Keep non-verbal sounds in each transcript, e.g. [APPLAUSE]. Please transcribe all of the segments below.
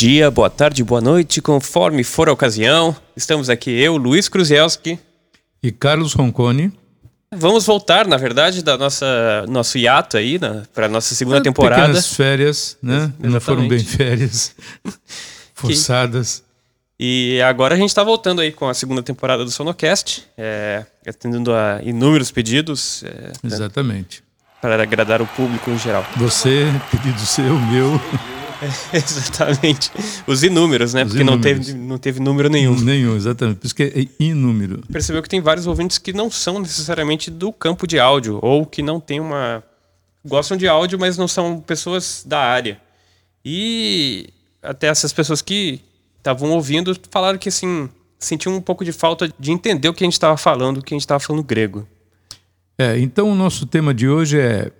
dia, boa tarde, boa noite, conforme for a ocasião. Estamos aqui eu, Luiz Kruzielski. E Carlos Roncone. Vamos voltar, na verdade, da nossa nosso hiato aí, para nossa segunda é, temporada. Pequenas férias, né? Não foram bem férias [LAUGHS] forçadas. Que... E agora a gente está voltando aí com a segunda temporada do Sonocast, é, atendendo a inúmeros pedidos. É, Exatamente. Né? Para agradar o público em geral. Você, pedido seu, meu. [LAUGHS] [LAUGHS] exatamente. Os inúmeros, né? Os Porque inúmeros. Não, teve, não teve número nenhum. Nenhum, exatamente. Por isso que é inúmero. Percebeu que tem vários ouvintes que não são necessariamente do campo de áudio, ou que não tem uma. gostam de áudio, mas não são pessoas da área. E até essas pessoas que estavam ouvindo falaram que assim. Sentiam um pouco de falta de entender o que a gente estava falando, o que a gente estava falando grego. É, então o nosso tema de hoje é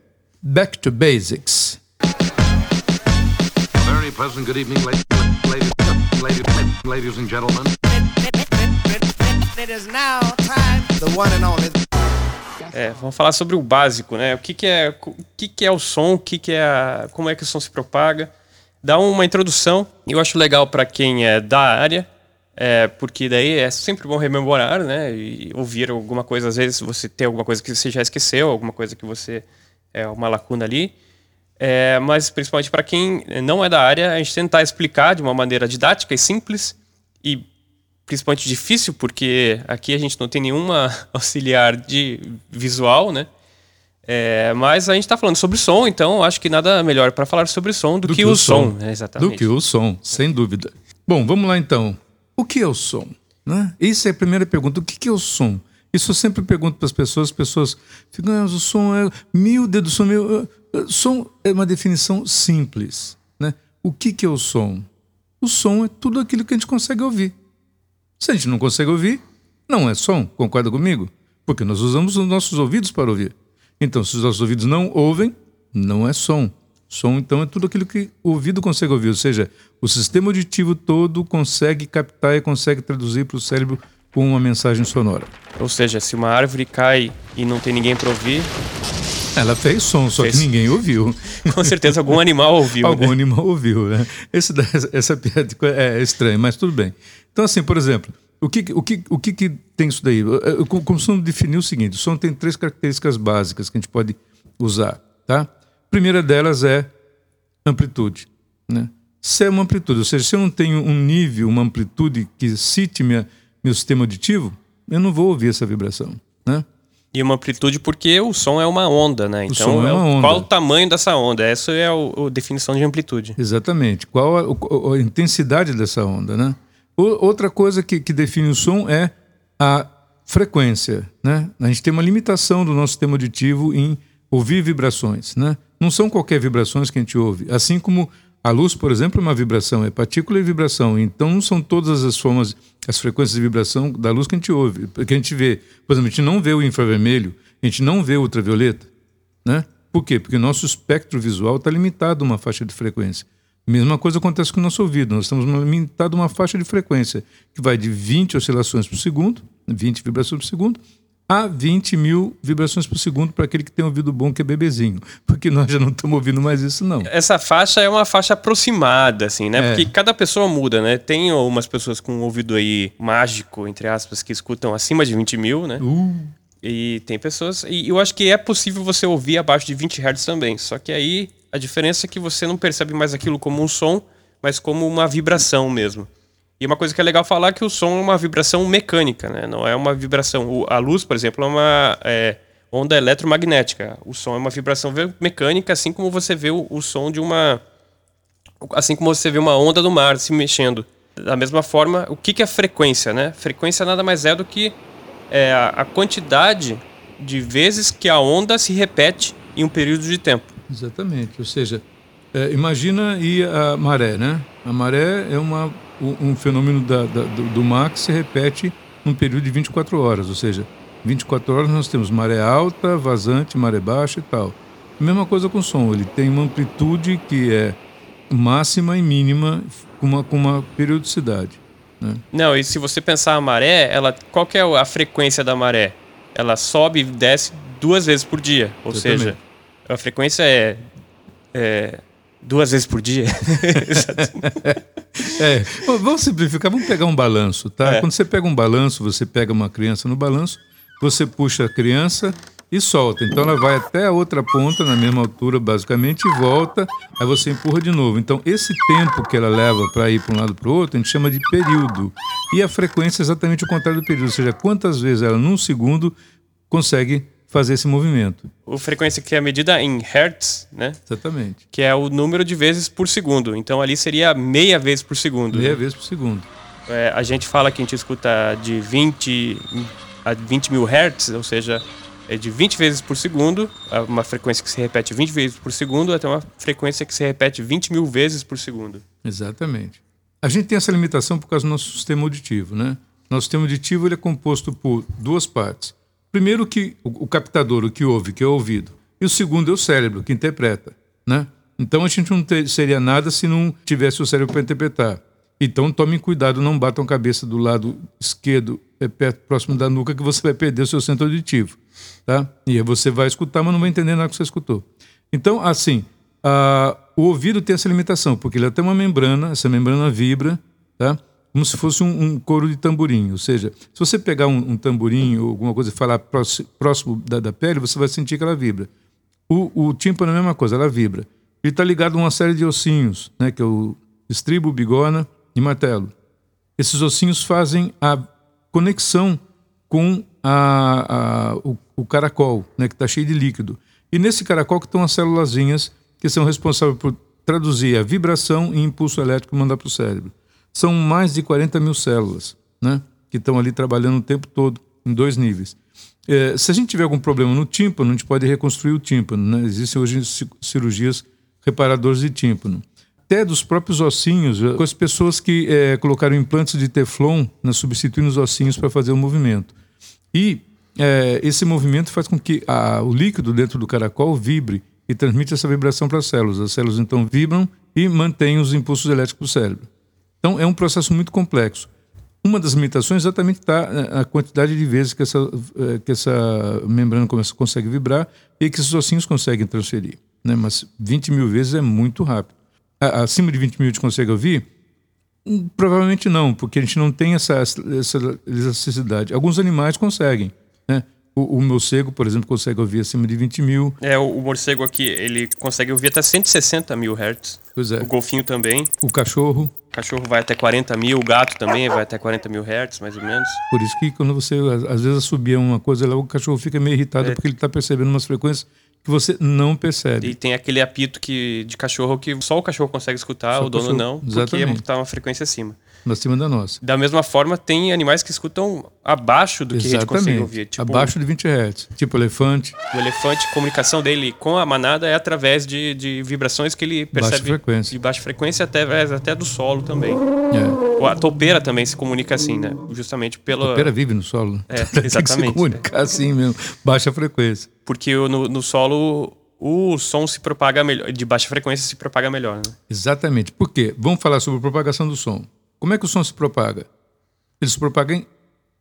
Back to Basics pleasant good evening, ladies, ladies, ladies and gentlemen. It is now time, the one and only. É, vamos falar sobre o básico, né? O que, que é o que, que é o som, o que, que é a, como é que o som se propaga. Dá uma introdução. Eu acho legal para quem é da área, é, porque daí é sempre bom rememorar, né? E ouvir alguma coisa. Às vezes você tem alguma coisa que você já esqueceu, alguma coisa que você é uma lacuna ali. É, mas principalmente para quem não é da área, a gente tentar explicar de uma maneira didática e simples e principalmente difícil, porque aqui a gente não tem nenhuma [LAUGHS] auxiliar de visual, né? É, mas a gente está falando sobre som, então acho que nada melhor para falar sobre som do, do que, que, o som. som. Né? Exatamente. Do que o som, sem dúvida. Bom, vamos lá então. O que é o som? Né? Isso é a primeira pergunta. O que é o som? Isso eu sempre pergunto para as pessoas, as pessoas ficam, ah, o som é mil dedos, som meu. Som é uma definição simples. Né? O que, que é o som? O som é tudo aquilo que a gente consegue ouvir. Se a gente não consegue ouvir, não é som, concorda comigo? Porque nós usamos os nossos ouvidos para ouvir. Então, se os nossos ouvidos não ouvem, não é som. Som, então, é tudo aquilo que o ouvido consegue ouvir, ou seja, o sistema auditivo todo consegue captar e consegue traduzir para o cérebro com uma mensagem sonora. Ou seja, se uma árvore cai e não tem ninguém para ouvir, ela fez som, só fez. que ninguém ouviu. Com certeza algum animal ouviu. algum né? animal ouviu, né? Esse, essa piada é estranha, mas tudo bem. Então, assim, por exemplo, o que, o que, o que, que tem isso daí? Eu costumo definir o seguinte: o som tem três características básicas que a gente pode usar. Tá? A primeira delas é amplitude. Né? Se é uma amplitude, ou seja, se eu não tenho um nível, uma amplitude que cite minha, meu sistema auditivo, eu não vou ouvir essa vibração. Né? E uma amplitude porque o som é uma onda, né? Então, é, é onda. qual o tamanho dessa onda? Essa é a, a definição de amplitude. Exatamente. Qual a, a, a intensidade dessa onda, né? O, outra coisa que, que define o som é a frequência, né? A gente tem uma limitação do nosso sistema auditivo em ouvir vibrações, né? Não são qualquer vibrações que a gente ouve. Assim como a luz, por exemplo, é uma vibração, é partícula e vibração. Então não são todas as formas, as frequências de vibração da luz que a gente ouve, que a gente vê. Por exemplo, a gente não vê o infravermelho, a gente não vê o ultravioleta, né? Por quê? Porque o nosso espectro visual está limitado a uma faixa de frequência. Mesma coisa acontece com o nosso ouvido. Nós estamos limitados a uma faixa de frequência que vai de 20 oscilações por segundo, 20 vibrações por segundo, a 20 mil vibrações por segundo para aquele que tem ouvido bom, que é bebezinho. Porque nós já não estamos ouvindo mais isso, não. Essa faixa é uma faixa aproximada, assim, né? É. Porque cada pessoa muda, né? Tem umas pessoas com um ouvido aí mágico, entre aspas, que escutam acima de 20 mil, né? Uh. E tem pessoas. E eu acho que é possível você ouvir abaixo de 20 Hz também. Só que aí a diferença é que você não percebe mais aquilo como um som, mas como uma vibração mesmo. E uma coisa que é legal falar é que o som é uma vibração mecânica, né? Não é uma vibração. A luz, por exemplo, é uma é, onda eletromagnética. O som é uma vibração mecânica, assim como você vê o, o, som de uma. Assim como você vê uma onda do mar se mexendo. Da mesma forma, o que, que é frequência, né? Frequência nada mais é do que é, a quantidade de vezes que a onda se repete em um período de tempo. Exatamente. Ou seja, é, imagina e a maré, né? A maré é uma um fenômeno da, da, do, do mar que se repete num período de 24 horas, ou seja, 24 horas nós temos maré alta, vazante, maré baixa e tal. Mesma coisa com o som, ele tem uma amplitude que é máxima e mínima com uma, com uma periodicidade. Né? Não, e se você pensar a maré, ela, qual que é a frequência da maré? Ela sobe e desce duas vezes por dia, ou Exatamente. seja, a frequência é, é duas vezes por dia. [LAUGHS] é, vamos simplificar, vamos pegar um balanço, tá? É. Quando você pega um balanço, você pega uma criança no balanço, você puxa a criança e solta. Então ela vai até a outra ponta, na mesma altura, basicamente, e volta, aí você empurra de novo. Então, esse tempo que ela leva para ir para um lado para o outro, a gente chama de período. E a frequência é exatamente o contrário do período, ou seja, quantas vezes ela, num segundo, consegue fazer esse movimento. A frequência que é medida em hertz, né? Exatamente. Que é o número de vezes por segundo. Então ali seria meia vez por segundo. Meia né? vez por segundo. É, a gente fala que a gente escuta de 20 a 20 mil hertz, ou seja, é de 20 vezes por segundo, uma frequência que se repete 20 vezes por segundo, até uma frequência que se repete 20 mil vezes por segundo. Exatamente. A gente tem essa limitação por causa do nosso sistema auditivo, né? Nosso sistema auditivo ele é composto por duas partes. Primeiro que o, captador, o que ouve, que é ouvido. E o segundo é o cérebro, que interpreta, né? Então a gente não ter, seria nada se não tivesse o cérebro para interpretar. Então tomem cuidado, não batam a cabeça do lado esquerdo, é perto, próximo da nuca, que você vai perder o seu centro auditivo. Tá? E aí você vai escutar, mas não vai entender nada que você escutou. Então, assim, a, o ouvido tem essa limitação, porque ele tem uma membrana, essa membrana vibra, tá? Como se fosse um, um de tamborim. Ou seja, se você pegar um, um tamborim ou alguma coisa e falar próximo, próximo da, da, pele, você vai sentir que ela vibra. O, o tímpano é a mesma coisa, ela vibra. Ele está ligado a uma série de ossinhos, né, que é o estribo, bigona e martelo. Esses ossinhos fazem a conexão com a, a, o, o, caracol, né, que está cheio de líquido. E nesse caracol que estão as célulazinhas que são responsáveis por traduzir a vibração e impulso elétrico e mandar para o cérebro. São mais de 40 mil células né, que estão ali trabalhando o tempo todo, em dois níveis. É, se a gente tiver algum problema no tímpano, a gente pode reconstruir o tímpano. Né? Existem hoje cirurgias reparadoras de tímpano. Até dos próprios ossinhos, com as pessoas que é, colocaram implantes de teflon, né, substituindo os ossinhos para fazer o movimento. E é, esse movimento faz com que a, o líquido dentro do caracol vibre e transmite essa vibração para as células. As células então vibram e mantêm os impulsos elétricos do cérebro. Então é um processo muito complexo. Uma das limitações exatamente está é, a quantidade de vezes que essa, é, que essa membrana consegue vibrar e que esses ossinhos conseguem transferir. Né? Mas 20 mil vezes é muito rápido. Acima de 20 mil a gente consegue ouvir? Hum, provavelmente não, porque a gente não tem essa, essa elasticidade. Alguns animais conseguem. Né? O, o morcego, por exemplo, consegue ouvir acima de 20 mil. É, o, o morcego aqui, ele consegue ouvir até 160 mil hertz. Pois é. O golfinho também. O cachorro. O cachorro vai até 40 mil, o gato também vai até 40 mil hertz, mais ou menos. Por isso que quando você, às vezes, subir uma coisa lá, o cachorro fica meio irritado é. porque ele está percebendo umas frequências que você não percebe. E tem aquele apito que, de cachorro que só o cachorro consegue escutar, só o dono cachorro. não, Exatamente. porque está uma frequência acima acima da nossa. Da mesma forma, tem animais que escutam abaixo do que Exatamente. a gente consegue ouvir. Tipo, abaixo de 20 Hz. Tipo elefante. O elefante, a comunicação dele com a manada é através de, de vibrações que ele percebe baixa frequência. de baixa frequência até, até do solo também. É. A topeira também se comunica assim, né? Justamente pelo. A topeira vive no solo. Né? É, exatamente. [LAUGHS] Tem que se comunicar assim mesmo, baixa frequência. Porque no, no solo o som se propaga melhor, de baixa frequência se propaga melhor. Né? Exatamente. Por quê? Vamos falar sobre propagação do som. Como é que o som se propaga? Ele se propaga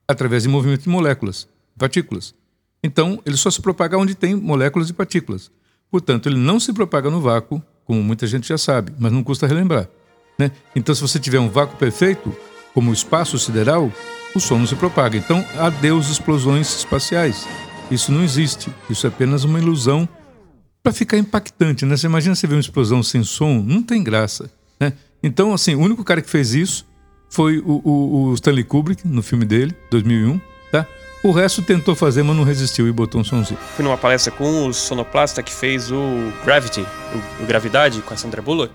através de movimento de moléculas, partículas. Então, ele só se propaga onde tem moléculas e partículas. Portanto, ele não se propaga no vácuo, como muita gente já sabe, mas não custa relembrar. Né? Então, se você tiver um vácuo perfeito, como o espaço sideral, o som não se propaga. Então, adeus explosões espaciais. Isso não existe. Isso é apenas uma ilusão para ficar impactante. Né? Você imagina você ver uma explosão sem som? Não tem graça. Né? Então, assim, o único cara que fez isso foi o, o, o, Stanley Kubrick, no filme dele, 2001, tá? O resto tentou fazer, mas não resistiu e botou um somzinho. Fui numa palestra com o sonoplasta que fez o Gravity, o, o Gravidade, com a Sandra Bullock.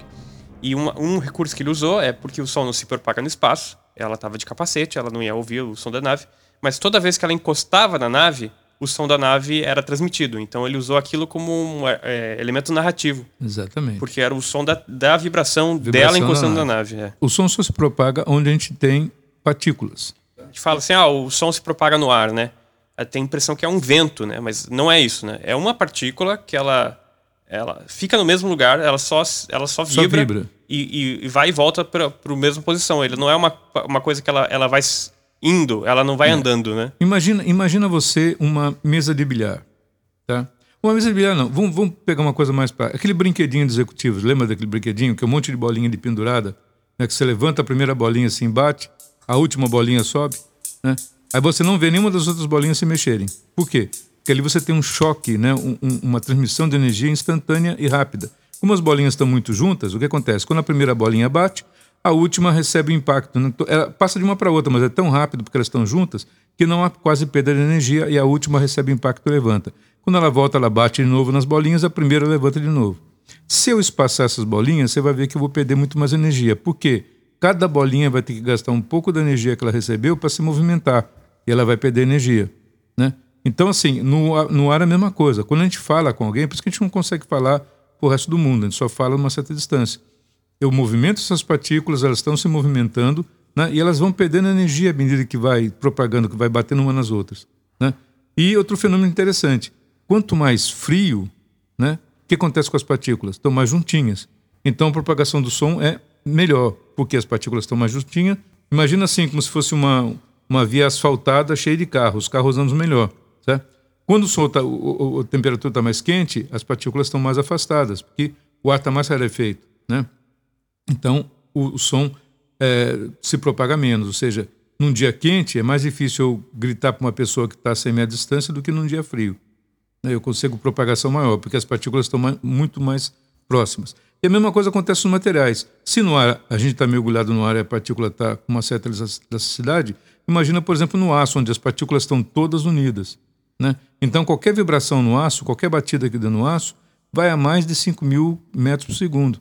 E um, um recurso que ele usou é porque o som não se propaga no espaço. Ela estava de capacete, ela não ia ouvir o som da nave. Mas toda vez que ela encostava na nave, o som da nave era transmitido. Então ele usou aquilo como um é, elemento narrativo. Exatamente. Porque era o som da, da vibração, vibração dela encostando na nave. Na nave é. O som só se propaga onde a gente tem partículas. A gente fala assim, ah, o som se propaga no ar, né? Tem a impressão que é um vento, né? Mas não é isso, né? É uma partícula que ela, ela fica no mesmo lugar, ela só, ela só vibra, só vibra. E, e, vai e volta para a mesma posição. Ele não é uma, uma coisa que ela, ela vai indo, ela não vai é. andando, né? Imagina, imagina você uma mesa de bilhar, tá? Uma mesa de bilhar não, vamos, vamos pegar uma coisa mais para aquele brinquedinho de executivos, lembra daquele brinquedinho que é um monte de bolinha de pendurada né, que você levanta a primeira bolinha assim, bate, a última bolinha sobe, né? Aí você não vê nenhuma das outras bolinhas se mexerem. Por quê? Porque ali você tem um choque, né? Um, um, uma transmissão de energia instantânea e rápida. Como as bolinhas estão muito juntas, o que acontece? Quando a primeira bolinha bate, a última recebe o impacto. Né? Ela passa de uma para outra, mas é tão rápido porque elas estão juntas que não há quase perda de energia e a última recebe o impacto e levanta. Quando ela volta, ela bate de novo nas bolinhas, a primeira levanta de novo. Se eu espaçar essas bolinhas, você vai ver que eu vou perder muito mais energia. Por quê? Cada bolinha vai ter que gastar um pouco da energia que ela recebeu para se movimentar e ela vai perder energia. Né? Então, assim, no, no ar é a mesma coisa. Quando a gente fala com alguém, por isso que a gente não consegue falar para o resto do mundo, a gente só fala numa certa distância. Eu movimento essas partículas, elas estão se movimentando né? e elas vão perdendo energia à medida que vai propagando, que vai batendo uma nas outras. Né? E outro fenômeno interessante: quanto mais frio, né? o que acontece com as partículas? Estão mais juntinhas. Então a propagação do som é melhor, porque as partículas estão mais juntinhas. Imagina assim, como se fosse uma, uma via asfaltada cheia de carros, os carros andam melhor. Certo? Quando o, som tá, o, o, a temperatura está mais quente, as partículas estão mais afastadas, porque o ar está mais rarefeito. Né? Então o, o som é, se propaga menos. Ou seja, num dia quente é mais difícil eu gritar para uma pessoa que está a 100 metros de distância do que num dia frio. Né? Eu consigo propagação maior, porque as partículas estão mais, muito mais próximas. E a mesma coisa acontece nos materiais. Se no ar a gente está mergulhado no ar e a partícula está com uma certa elasticidade, imagina, por exemplo, no aço, onde as partículas estão todas unidas. Né? Então, qualquer vibração no aço, qualquer batida aqui dentro do aço, vai a mais de 5 mil metros por segundo.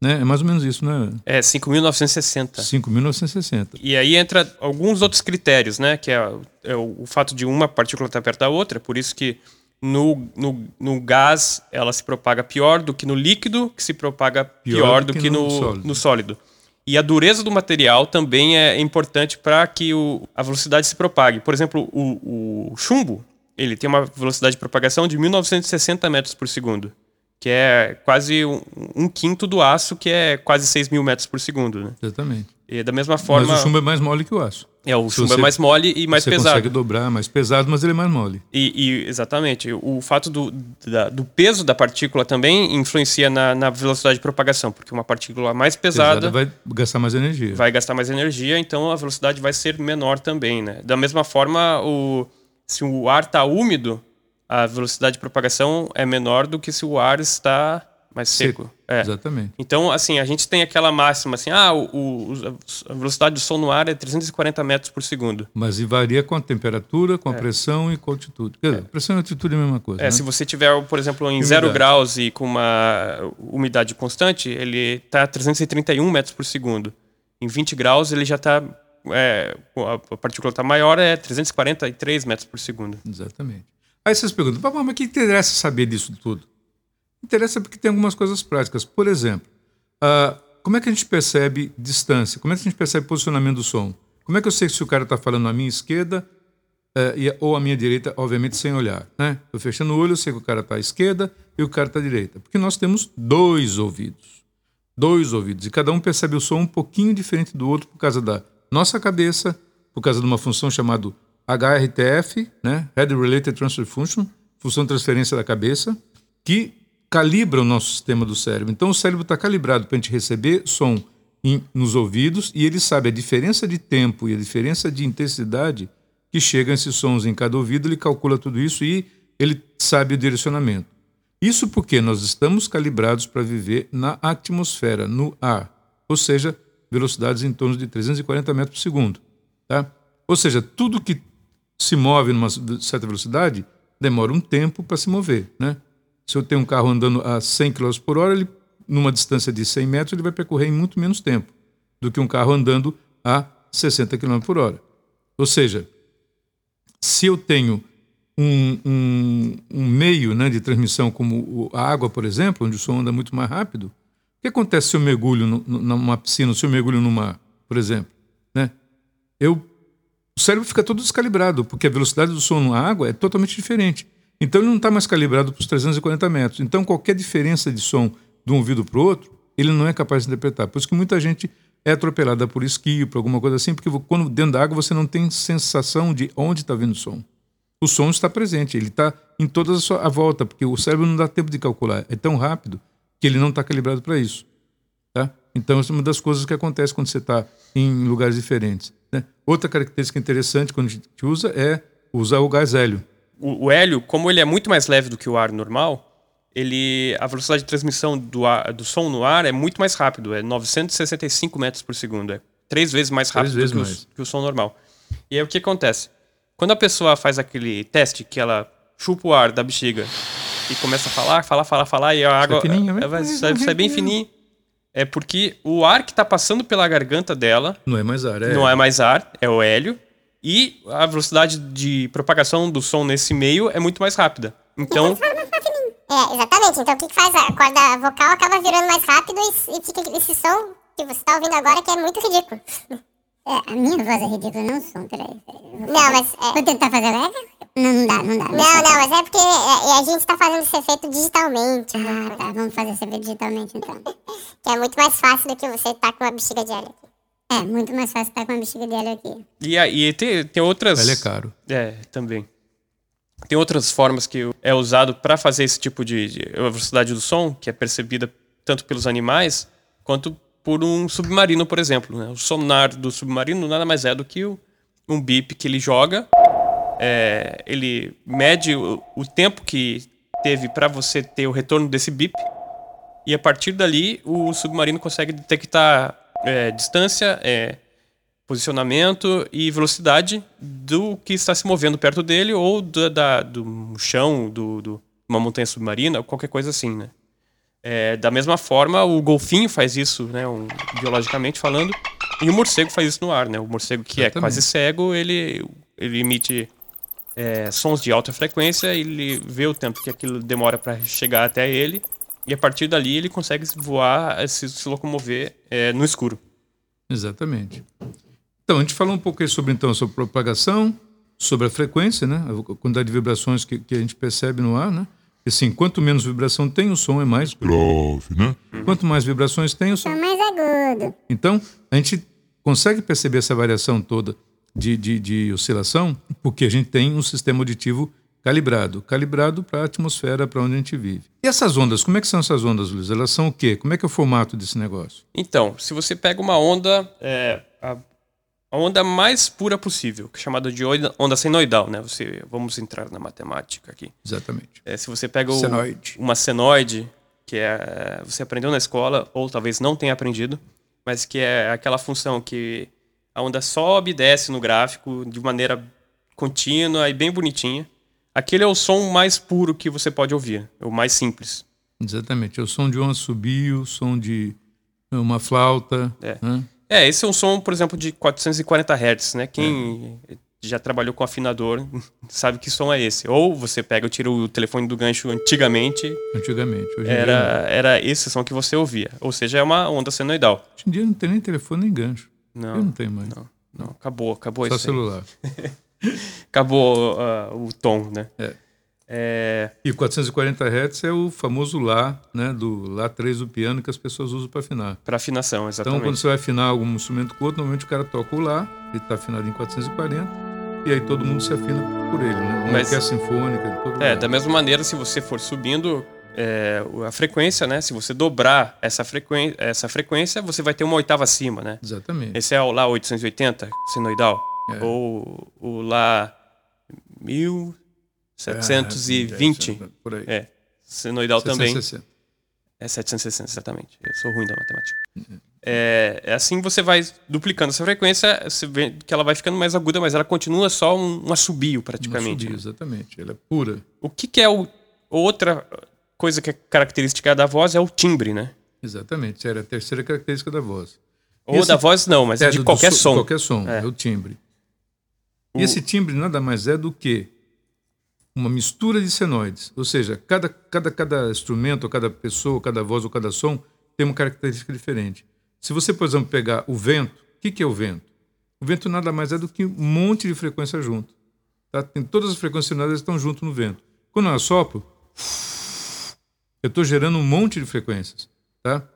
Né? É mais ou menos isso, né? É, 5.960. 5.960. E aí entra alguns outros critérios, né? Que é, é o, o, fato de uma partícula estar perto da outra, por isso que no, no, no, gás ela se propaga pior do que no líquido, que se propaga pior, pior do, do, que, que no, no, sólido. no, sólido. E a dureza do material também é importante para que o, a velocidade se propague. Por exemplo, o, o chumbo, ele tem uma velocidade de propagação de 1960 metros por segundo que é quase um, um, quinto do aço, que é quase 6 mil metros por segundo. Né? Exatamente. E da mesma forma. Mas o chumbo é mais mole que o aço. É, o Se chumbo é você, é mais mole e mais você pesado. Você consegue dobrar, mais pesado, mas ele é mais mole. E, e exatamente. O fato do, da, do peso da partícula também influencia na, na, velocidade de propagação, porque uma partícula mais pesada, pesada. vai gastar mais energia. Vai gastar mais energia, então a velocidade vai ser menor também. Né? Da mesma forma, o, se o ar está úmido, a velocidade de propagação é menor do que se o ar está mais seco. seco. É. Exatamente. Então, assim, a gente tem aquela máxima assim, ah, o, o, a velocidade do som no ar é 340 metros por segundo. Mas varia com a temperatura, com a é. pressão e com a altitude. Quer dizer, é. pressão e altitude é a mesma coisa. É, né? se você tiver, por exemplo, em zero graus e com uma umidade constante, ele está a 331 metros por segundo. Em 20 graus, ele já está é, a partícula está maior, é 343 metros por segundo. Exatamente. Aí vocês perguntam, mas o que interessa saber disso tudo? Interessa porque tem algumas coisas práticas. Por exemplo, uh, como é que a gente percebe distância? Como é que a gente percebe posicionamento do som? Como é que eu sei se o cara está falando à minha esquerda uh, ou à minha direita, obviamente sem olhar? Né? Fechando o olho, eu sei que o cara está à esquerda e o cara está à direita. Porque nós temos dois ouvidos. Dois ouvidos. E cada um percebe o som um pouquinho diferente do outro por causa da nossa cabeça, por causa de uma função chamada HRTF, né? Head Related Transfer Function, função de transferência da cabeça, que calibra o nosso sistema do cérebro. Então o cérebro está calibrado para a gente receber som em, nos ouvidos e ele sabe a diferença de tempo e a diferença de intensidade que chegam esses sons em cada ouvido, ele calcula tudo isso e ele sabe o direcionamento. Isso porque nós estamos calibrados para viver na atmosfera, no ar, ou seja, velocidades em torno de 340 metros por segundo. Tá? Ou seja, tudo que se move numa certa velocidade, demora um tempo para se mover. Né? Se eu tenho um carro andando a 100 km por hora, ele, numa distância de 100 metros, ele vai percorrer em muito menos tempo do que um carro andando a 60 km por hora. Ou seja, se eu tenho um, um, um meio né, de transmissão como a água, por exemplo, onde o som anda muito mais rápido, o que acontece se eu mergulho no, numa piscina, se eu mergulho no mar, por exemplo? Né? Eu o cérebro fica todo descalibrado, porque a velocidade do som na água é totalmente diferente. Então ele não está mais calibrado para os 340 metros. Então qualquer diferença de som de um ouvido para o outro, ele não é capaz de interpretar. Por isso que muita gente é atropelada por esqui, por alguma coisa assim, porque quando dentro da água você não tem sensação de onde está vindo o som. O som está presente, ele está em toda a sua a volta, porque o cérebro não dá tempo de calcular. É tão rápido que ele não está calibrado para isso. Tá? Então, essa é uma das coisas que acontece quando você está em lugares diferentes. Né? Outra característica interessante quando a gente usa é usar o gás hélio. O, o hélio, como ele é muito mais leve do que o ar normal, ele, a velocidade de transmissão do, ar, do som no ar é muito mais rápido, é 965 metros por segundo, é três vezes mais rápido vezes que, mais. O, que o som normal. E aí o que acontece? Quando a pessoa faz aquele teste que ela chupa o ar da bexiga e começa a falar, falar, falar, falar, e a água fininho, né? vai, sai, sai bem fininho, é porque o ar que está passando pela garganta dela Não é mais ar, é. não é mais ar, é o hélio, e a velocidade de propagação do som nesse meio é muito mais rápida. Então, É, exatamente. Então o que, que faz? A corda vocal acaba virando mais rápido e, e fica esse som que você tá ouvindo agora que é muito ridículo. [LAUGHS] É, a minha voz é ridícula, não o som, peraí. Não, mas. É, vou tentar fazer agora? Não, não dá, não dá. não, não, mas é porque é, a gente tá fazendo esse efeito digitalmente. né? Ah, tá, vamos fazer esse vídeo digitalmente então. [LAUGHS] Que é muito mais fácil do que você tá com uma bexiga de hélio aqui. É, muito mais fácil estar com uma bexiga de hélio aqui. e aí tem, tem outras. Ele é caro. É, também. Tem outras formas que é usado para fazer esse tipo de, de a velocidade do som, que é percebida tanto pelos animais quanto por um submarino, por exemplo. né? O sonar do submarino nada mais é do que um bip que ele joga. É, ele mede o, o tempo que teve para você ter o retorno desse bip e a partir dali o submarino consegue detectar é, distância, é, posicionamento e velocidade do que está se movendo perto dele ou da, da- do chão, do, do- uma montanha submarina, qualquer coisa assim, né? É, da mesma forma, o golfinho faz isso, né, um- biologicamente falando, e o morcego faz isso no ar, né? O morcego que é quase cego, ele, ele emite é, sons de alta frequência, ele vê o tempo que aquilo demora para chegar até ele, e a partir dali ele consegue voar, se, se locomover é, no escuro. Exatamente. Então, a gente falou um pouco sobre, então, sobre propagação, sobre a frequência, né? A quantidade de vibrações que, que a gente percebe no ar, né? E assim, quanto menos vibração tem, o som é mais grave, né? Quanto mais vibrações tem, o som... Som mais agudo. Então, a gente consegue perceber essa variação toda de, de, de oscilação porque a gente tem um sistema auditivo calibrado. Calibrado para a atmosfera, para onde a gente vive. E essas ondas, como é que são essas ondas, Luiz? Elas são o quê? Como é que é o formato desse negócio? Então, se você pega uma onda, é, a, a onda mais pura possível, que é chamada de onda, onda senoidal, né? Você, vamos entrar na matemática aqui. Exatamente. É, se você pega o- Senoide. uma senoide, que é você aprendeu na escola ou talvez não tenha aprendido, mas que é aquela função que a onda sobe e desce no gráfico de maneira contínua e bem bonitinha. Aquele é o som mais puro que você pode ouvir, o mais simples. Exatamente. É o som de um assobio, o som de uma flauta. É. né? É, esse é um som, por exemplo, de 440 Hz, né? Quem já trabalhou com afinador [LAUGHS] sabe que som é esse. Ou você pega, tira o telefone do gancho antigamente, Antigamente. Hoje em, dia, era, era esse som que você ouvia. Ou seja, é uma onda senoidal. hoje em dia não tem nem telefone nem gancho. Não, Eu não tenho mais. não, não, acabou, acabou Só isso aí. celular. [LAUGHS] Acabou ah, o tom, né? É. É, E 440 Hz é o famoso Lá, né? Do Lá 3 do piano que as pessoas usam para afinar. para afinação, Então, exatamente. quando você vai afinar algum instrumento com outro, normalmente o cara toca o Lá, ele está afinado em 440, e aí todo mundo se afina por ele, né? Uma Mas- orquestra sinfônica, todo É, lugar. da mesma maneira, se você for subindo é, a frequência, né? Se você dobrar essa frequência, essa frequência, você vai ter uma oitava acima, né? Exatamente. Esse é o Lá 880, senoidal. É. Ou o Lá 1720, É, por aí. é, senoidal também. 660. É 760, exatamente. Eu sou ruim da matemática. É, é assim você vai duplicando essa frequência, você vê que ela vai ficando mais aguda, mas ela continua só um, um assobio, praticamente. Não né? subir, exatamente. Ela é pura. O que, que é o, outra coisa que é característica da voz é o timbre, né? Exatamente. Era a terceira característica da voz. Ou Esse- da voz não, mas É, de do- do qualquer so- som. Qualquer som, É. é, o timbre. O- E esse timbre nada mais é do que uma mistura de senoides. Ou seja, cada, cada, cada instrumento, cada pessoa, cada voz ou cada som tem uma característica diferente. Se você, por exemplo, pegar o vento, o que, que é o vento? O vento nada mais é do que um monte de frequência junto. Tá? Tem todas as frequências sonoras estão junto no vento. Quando eu assopro, eu estou gerando um monte de frequências. Tá?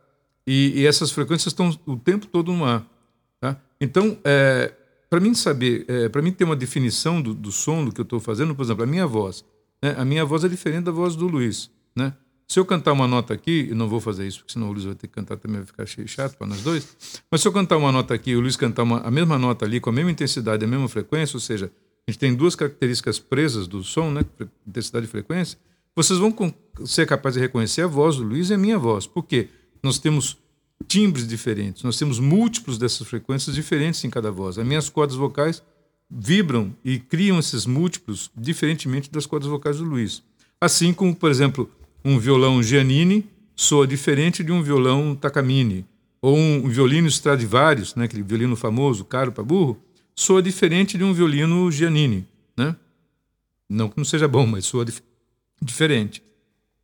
E, e essas frequências estão o tempo todo no ar. Tá? Então, para mim saber, para mim ter uma definição do, do som do que eu estou fazendo, por exemplo, a minha voz. Né? A minha voz é diferente da voz do Luiz. Né? Se eu cantar uma nota aqui, e não vou fazer isso, porque senão o Luiz vai ter que cantar também, vai ficar cheio chato para nós dois. Mas se eu cantar uma nota aqui e o Luiz cantar uma, a mesma nota ali, com a mesma intensidade, a mesma frequência, ou seja, a gente tem duas características presas do som, né? Intensidade e frequência. Vocês vão ser capazes de reconhecer a voz do Luiz e a minha voz. Por quê? Nós temos timbres diferentes, nós temos múltiplos dessas frequências diferentes em cada voz. As minhas cordas vocais vibram e criam esses múltiplos diferentemente das cordas vocais do Luiz. Assim como, por exemplo, um violão Giannini soa diferente de um violão Takamine, ou um violino Stradivarius, né, aquele violino famoso, caro para burro, soa diferente de um violino Giannini, né? Não que não seja bom, mas soa dif diferente.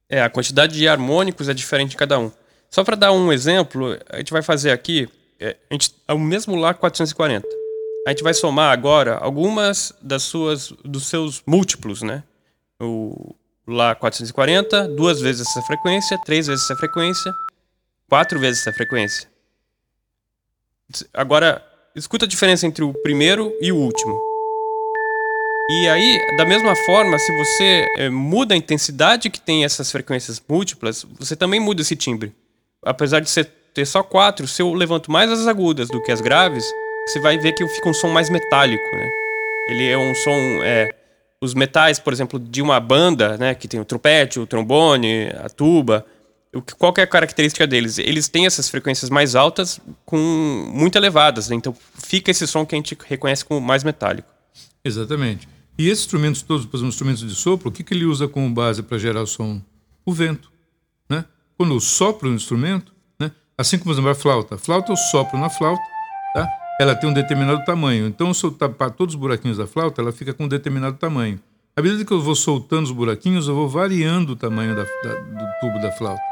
É, a quantidade de harmônicos é diferente de cada um. Só para dar um exemplo, a gente vai fazer aqui, é, a gente, é o mesmo Lá 440. A gente vai somar agora algumas das suas, dos seus múltiplos, né? O, Lá 440, duas vezes essa frequência, três vezes essa frequência, quatro vezes essa frequência. Agora, escuta a diferença entre o primeiro e o último. E aí, da mesma forma, se você é, muda a intensidade que tem essas frequências múltiplas, você também muda esse timbre. Apesar de você ter só quatro, se eu levanto mais as agudas do que as graves, você vai ver que fica um som mais metálico, né? Ele é um som é, os metais, por exemplo, de uma banda, né, que tem o trompete, o trombone, a tuba, qual é a característica deles? Eles têm essas frequências mais altas com muito elevadas, né? então fica esse som que a gente reconhece como mais metálico. Exatamente. E esses instrumentos todos, exemplo, instrumentos de sopro, o que, que ele usa como base para gerar o som? O vento. Né? Quando eu sopro um instrumento, né? assim como por exemplo, a flauta. A flauta eu sopro na flauta, tá? ela tem um determinado tamanho. Então, se eu tapar todos os buraquinhos da flauta, ela fica com um determinado tamanho. À medida que eu vou soltando os buraquinhos, eu vou variando o tamanho da, da, do tubo da flauta.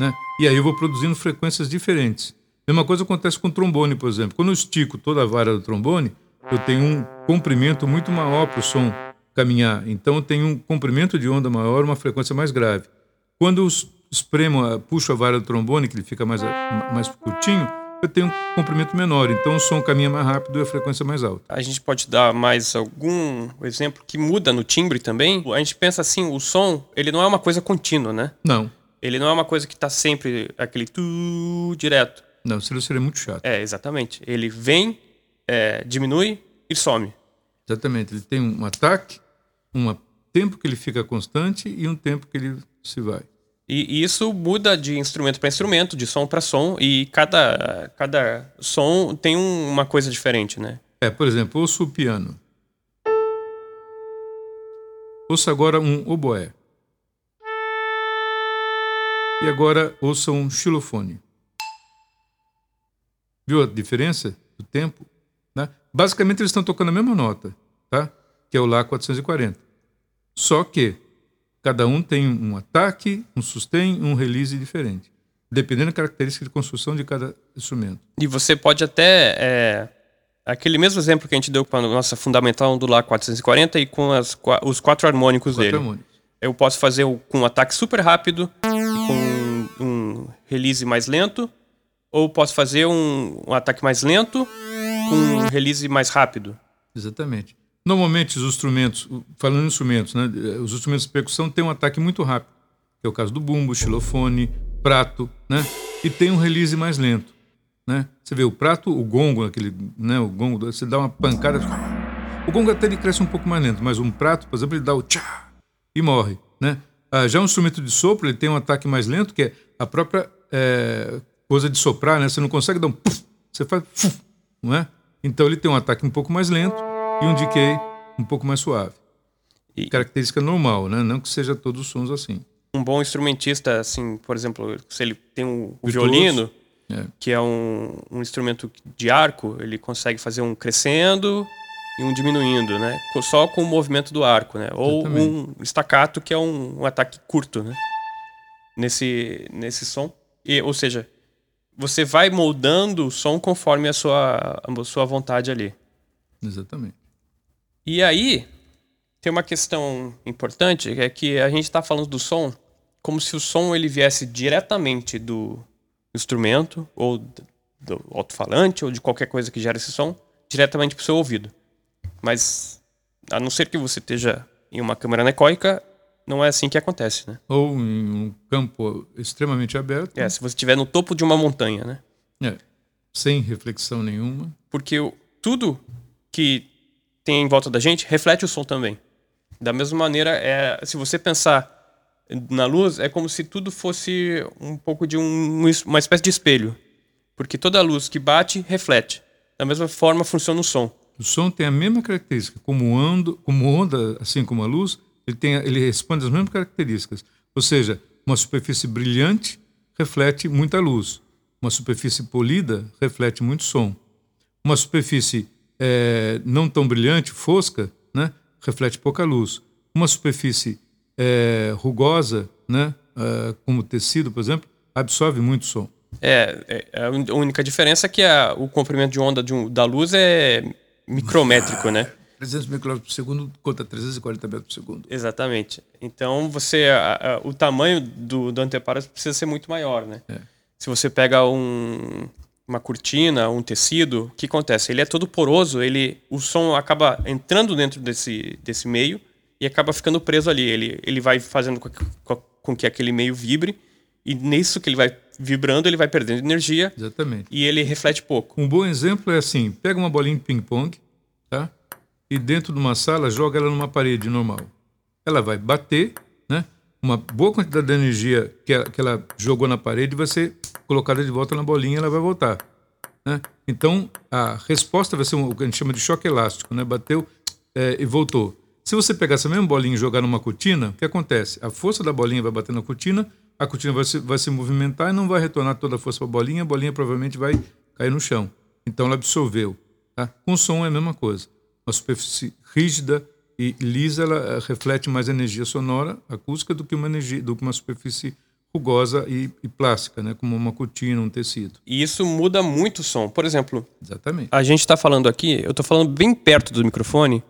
Né? E aí eu vou produzindo frequências diferentes. Mesma coisa acontece com o trombone, por exemplo. Quando eu estico toda a vara do trombone, eu tenho um comprimento muito maior para o som caminhar. Então eu tenho um comprimento de onda maior, uma frequência mais grave. Quando eu espremo, puxo a vara do trombone, que ele fica mais, mais curtinho, eu tenho um comprimento menor, então o som caminha mais rápido e a frequência mais alta. A gente pode dar mais algum exemplo que muda no timbre também? A gente pensa assim, o som, ele não é uma coisa contínua, né? Não. Ele não é uma coisa que está sempre aquele tu direto. Não, seria, seria muito chato. É, exatamente. Ele vem, é, diminui e some. Exatamente. Ele tem um ataque, um tempo que ele fica constante e um tempo que ele se vai. E, isso muda de instrumento para instrumento, de som para som, e cada, cada som tem um, uma coisa diferente, né? É, por exemplo, ouço o piano. Ouça agora um oboé. E agora ouça um xilofone. Viu a diferença do tempo? Né? Basicamente eles estão tocando a mesma nota, tá? que é o Lá 440. Só que Cada um tem um ataque, um sustain, um release diferente, dependendo da característica de construção de cada instrumento. E você pode até. É, aquele mesmo exemplo que a gente deu com a nossa fundamental do Lá 440 e com as, os quatro harmônicos quatro dele. Harmônicos. Eu posso fazer com um ataque super rápido, com um release mais lento, ou posso fazer um, um ataque mais lento com um release mais rápido. Exatamente. Normalmente os instrumentos, falando em instrumentos, né, os instrumentos de percussão têm um ataque muito rápido, é o caso do bumbo, xilofone, prato, né, e tem um release mais lento, né. Você vê o prato, o gongo, aquele, né, o gongo, você dá uma pancada, o gongo até ele cresce um pouco mais lento, mas um prato, por exemplo, ele dá o tchá e morre, né. Ah, já um instrumento de sopro ele tem um ataque mais lento, que é a própria é, coisa de soprar, né. Você não consegue dar um puff, você faz puff, não é? Então ele tem um ataque um pouco mais lento e um decay um pouco mais suave. E... Característica normal, né? Não que seja todos os sons assim. Um bom instrumentista, assim, por exemplo, se ele tem um, violino, é. que é um, um instrumento de arco, ele consegue fazer um crescendo e um diminuindo, né? Só com o movimento do arco, né? Ou um staccato, que é um, um, ataque curto, né? Nesse, nesse som. E, ou seja, você vai moldando o som conforme a sua, a sua vontade ali. Exatamente. E aí, tem uma questão importante, que é que a gente está falando do som como se o som ele viesse diretamente do instrumento, ou do alto-falante, ou de qualquer coisa que gera esse som, diretamente para o seu ouvido. Mas, a não ser que você esteja em uma câmera anecoica, não é assim que acontece, né? Ou em um campo extremamente aberto. É, se você estiver no topo de uma montanha, né? É, sem reflexão nenhuma. Porque tudo que tem em volta da gente reflete o som também. Da mesma maneira, é, se você pensar na luz, é como se tudo fosse um pouco de um, uma espécie de espelho. Porque toda luz que bate, reflete. Da mesma forma funciona o som. O som tem a mesma característica. Como, ando, como onda, assim como a luz, ele, tem, ele responde às mesmas características. Ou seja, uma superfície brilhante reflete muita luz. Uma superfície polida reflete muito som. Uma superfície é, não tão brilhante, fosca, né, reflete pouca luz. Uma superfície é, rugosa, né, é, como tecido, por exemplo, absorve muito som. É, é, a única diferença é que a, o comprimento de onda de um, da luz é micrométrico, né? [LAUGHS] 300 micrômetros por segundo contra 340 metros por segundo. Exatamente. Então, você, a, a, o tamanho do, do anteparo precisa ser muito maior, né? É. Se você pega um, uma cortina, um tecido, o que acontece? Ele é todo poroso, ele, o som acaba entrando dentro desse, desse meio e acaba ficando preso ali. Ele, ele vai fazendo com que, com que aquele meio vibre e nisso que ele vai vibrando, ele vai perdendo energia. Exatamente. E ele reflete pouco. Um bom exemplo é assim: pega uma bolinha de ping-pong, tá? E dentro de uma sala joga ela numa parede normal. Ela vai bater, né? Uma boa quantidade de energia que ela, que ela jogou na parede vai ser colocada de volta na bolinha, e ela vai voltar. Né? Então a resposta vai ser o que a gente chama de choque elástico, né? Bateu é, e voltou. Se você pegar essa mesma bolinha e jogar numa cortina, o que acontece? A força da bolinha vai bater na cortina, a cortina vai se, vai se movimentar e não vai retornar toda a força para a bolinha, a bolinha provavelmente vai cair no chão. Então ela absorveu. Tá? Com som é a mesma coisa. Uma superfície rígida e lisa ela eh, reflete mais energia sonora acústica do que uma energia, do que uma superfície rugosa e, e, plástica, né? como uma cortina, um tecido. E isso muda muito o som. Por exemplo, Exatamente. a gente está falando aqui, eu estou falando bem perto do microfone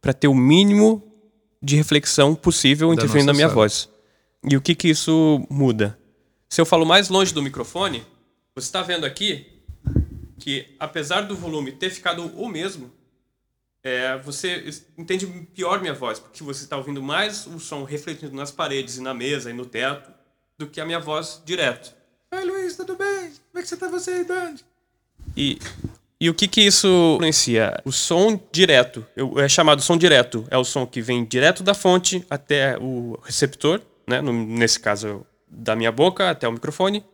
para ter o mínimo de reflexão possível interferindo na minha sala. voz. E o que, que isso muda? Se eu falo mais longe do microfone, você está vendo aqui que, apesar do volume ter ficado o mesmo, é, você entende pior minha voz, porque você está ouvindo mais o som refletindo nas paredes e na mesa e no teto do que a minha voz direto. Oi, Luiz, tudo bem? Como é que você está você aí, Dante? E, e o que, que isso influencia? O som direto, é chamado som direto, é o som que vem direto da fonte até o receptor, né? Nesse caso, da minha boca até o microfone.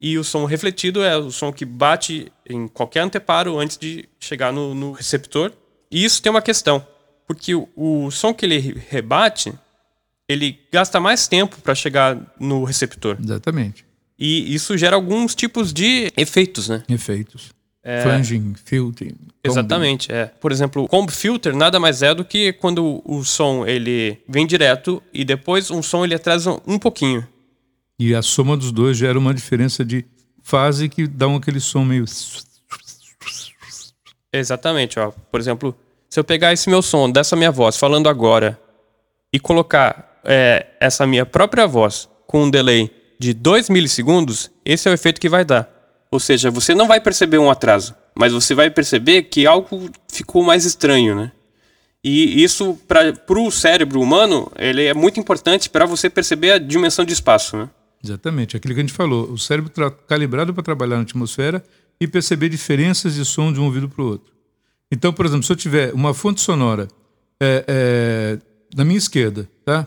E o som refletido é o som que bate em qualquer anteparo antes de chegar no, no receptor. E isso tem uma questão, porque o, o som que ele rebate, ele gasta mais tempo para chegar no receptor. Exatamente. E isso gera alguns tipos de efeitos, né? Efeitos. É... Flanging, filtering. Exatamente, é. Por exemplo, o comb filter nada mais é do que quando o som ele vem direto e depois um som ele atrasa um pouquinho. E a soma dos dois gera uma diferença de fase que dá um aquele som meio Exatamente, ó. Por exemplo, se eu pegar esse meu som dessa minha voz falando agora e colocar é, essa minha própria voz com um delay de 2 milissegundos, esse é o efeito que vai dar. Ou seja, você não vai perceber um atraso, mas você vai perceber que algo ficou mais estranho, né? E isso, para o cérebro humano, ele é muito importante para você perceber a dimensão de espaço, né? Exatamente, aquilo que a gente falou. O cérebro calibrado para trabalhar na atmosfera e perceber diferenças de som de um ouvido para o outro. Então, por exemplo, se eu tiver uma fonte sonora é, é, na minha esquerda, tá?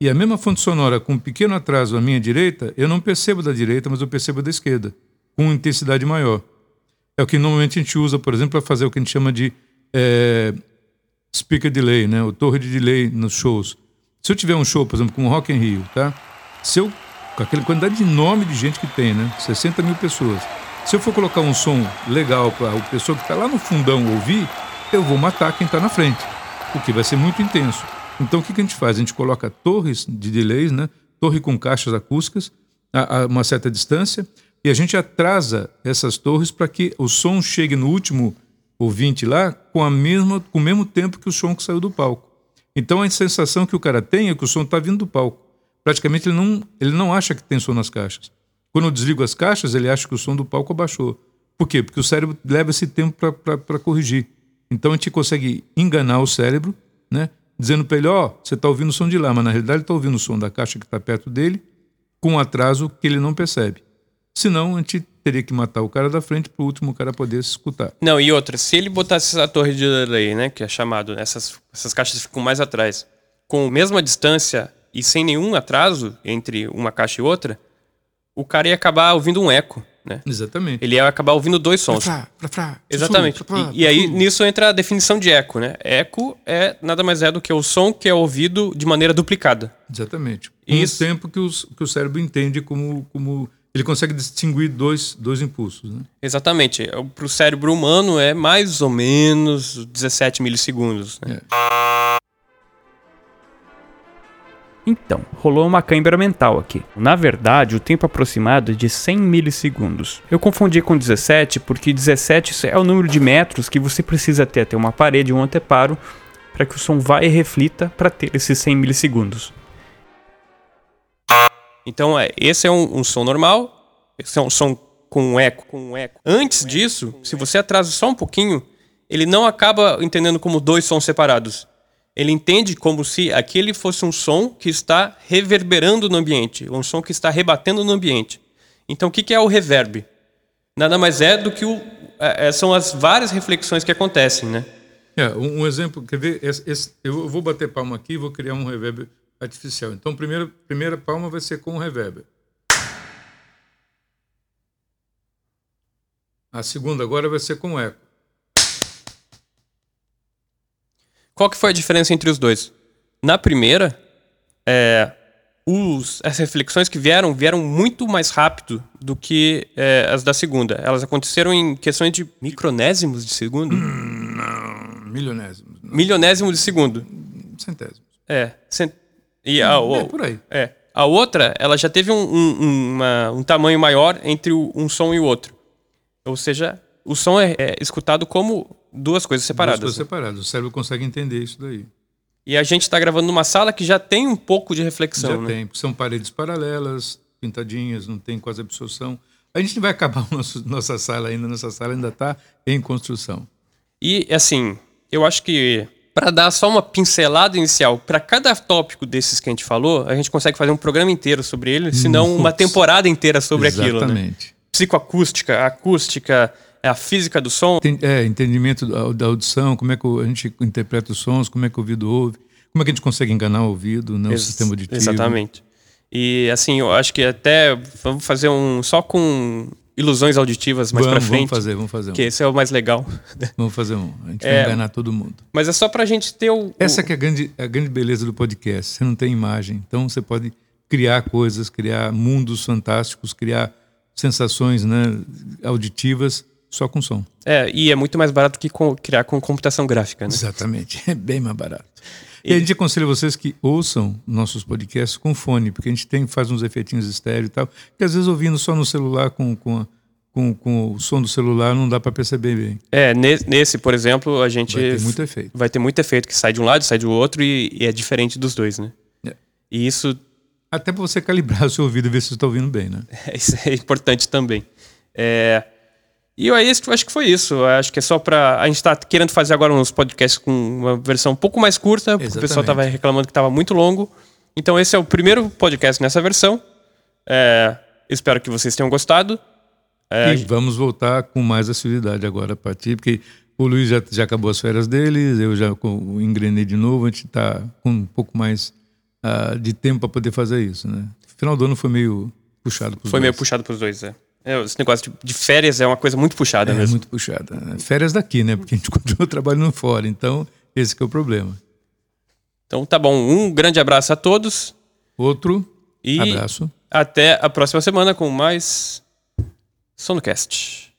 E a mesma fonte sonora com um pequeno atraso à minha direita, eu não percebo da direita, mas eu percebo da esquerda com intensidade maior. É o que normalmente a gente usa, por exemplo, para fazer o que a gente chama de é, speaker delay, né? o torre de delay nos shows. Se eu tiver um show, por exemplo, com o Rock in Rio, tá? Se eu, com aquela quantidade enorme de gente que tem, né? 60 mil pessoas. Se eu for colocar um som legal para a pessoa que está lá no fundão ouvir, eu vou matar quem está na frente, porque vai ser muito intenso. Então o que, que a gente faz? A gente coloca torres de delays, né? torre com caixas acústicas a, a uma certa distância, e a gente atrasa essas torres para que o som chegue no último ouvinte lá com, a mesma, com o mesmo tempo que o som que saiu do palco. Então a sensação que o cara tem é que o som está vindo do palco. Praticamente ele não, ele não acha que tem som nas caixas. Quando eu desligo as caixas, ele acha que o som do palco abaixou. Por quê? Porque o cérebro leva esse tempo para corrigir. Então a gente consegue enganar o cérebro, né? dizendo para ele, oh, você está ouvindo o som de lá, mas na realidade está ouvindo o som da caixa que está perto dele, com um atraso que ele não percebe. Senão, a gente teria que matar o cara da frente para o último cara poder se escutar. Não, e outra, se ele botasse essa torre de delay, né, que é chamado, essas, essas caixas ficam mais atrás, com a mesma distância e sem nenhum atraso entre uma caixa e outra, o cara ia acabar ouvindo um eco. Né? Exatamente. Ele ia acabar ouvindo dois sons. Pra, pra, pra, Exatamente. e, e, aí nisso entra a definição de eco, né? Eco é nada mais é do que o som que é ouvido de maneira duplicada. Exatamente. Isso. Um tempo que, os, que o cérebro entende como, como ele consegue distinguir dois, dois impulsos. Né? Exatamente. Para o cérebro humano é mais ou menos 17 milissegundos. Né? É. Então, rolou uma câimbra mental aqui. Na verdade, o tempo aproximado é de 100 milissegundos. Eu confundi com 17 porque 17 é o número de metros que você precisa ter até uma parede, um anteparo, para que o som vá e reflita para ter esses 100 milissegundos. Então, é, esse é um, um som normal, esse é um som com um eco, com um eco. Antes disso, se você atrasa só um pouquinho, ele não acaba entendendo como dois sons separados ele entende como se aquele fosse um som que está reverberando no ambiente, um som que está rebatendo no ambiente. Então, o que é o reverb? Nada mais é do que o, é, é, são as várias reflexões que acontecem, né? É, um, exemplo, quer ver? Esse, esse, eu vou bater palma aqui e vou criar um reverb artificial. Então, primeira, primeira palma vai ser com o reverb. A segunda agora vai ser com eco. Qual que foi a diferença entre os dois? Na primeira, é, os, as reflexões que vieram vieram muito mais rápido do que é, as da segunda. Elas aconteceram em questões de micronésimos de segundo? Hum, não, milionésimos. Não. Milionésimos de segundo. Centésimos. É. Cent... E a, hum, é, por aí. É. A outra, ela já teve um, um, uma, um tamanho maior entre um som e o outro. Ou seja, o som é, é escutado como duas coisas separadas. Duas coisas separadas. O cérebro consegue entender isso daí. E a gente está gravando numa sala que já tem um pouco de reflexão. Já né? tem. São paredes paralelas, pintadinhas, não tem quase absorção. A gente vai acabar [LAUGHS] nosso, nossa sala ainda, nossa sala ainda está em construção. E assim, eu acho que para dar só uma pincelada inicial, para cada tópico desses que a gente falou, a gente consegue fazer um programa inteiro sobre ele, se não uma temporada inteira sobre Exatamente. aquilo. Né? Psicoacústica, acústica, é a física do som? É, entendimento da audição, como é que a gente interpreta os sons, como é que o ouvido ouve, como é que a gente consegue enganar o ouvido, né, Ex o sistema auditivo. Exatamente. E assim, eu acho que até vamos fazer um só com ilusões auditivas mais para frente. Vamos fazer, vamos fazer. Um. Que esse é o mais legal. [LAUGHS] Vamos fazer um. A gente é, vai enganar todo mundo. Mas é só pra gente ter o. Essa que é a grande, a grande beleza do podcast. Você não tem imagem. Então você pode criar coisas, criar mundos fantásticos, criar sensações né, auditivas só com som. É, e é muito mais barato que com, criar com computação gráfica, né? Exatamente, [LAUGHS] é bem mais barato. E, e a gente aconselha vocês que ouçam nossos podcasts com fone, porque a gente tem, faz uns efeitinhos estéreo e tal, que às vezes ouvindo só no celular com, com, com, com o som do celular não dá para perceber bem. É, nesse, por exemplo, a gente. Vai ter muito efeito. Vai ter muito efeito que sai de um lado, sai do outro e, e é diferente dos dois, né? É. E isso. Até para você calibrar o seu ouvido e ver se você está ouvindo bem, né? [LAUGHS] É, isso é importante também. É. E eu acho que foi isso. Eu acho que é só para A gente está querendo fazer agora uns podcasts com uma versão um pouco mais curta, porque Exatamente. o pessoal estava reclamando que estava muito longo. Então, esse é o primeiro podcast nessa versão. É, espero que vocês tenham gostado. É, e vamos voltar com mais assiduidade agora a partir, porque o Luiz já, já acabou as férias dele, eu já engrenei de novo, a gente está com um pouco mais uh, de tempo para poder fazer isso. Né? Final do ano foi meio puxado para os dois. Foi meio puxado para os dois, é. É, esse negócio de férias é uma coisa muito puxada é, mesmo. muito puxada. Férias daqui, né? Porque a gente [LAUGHS] continua trabalhando fora. Então, esse é o problema. Então, tá bom. Um grande abraço a todos. Outro e abraço. Até a próxima semana com mais Sonocast.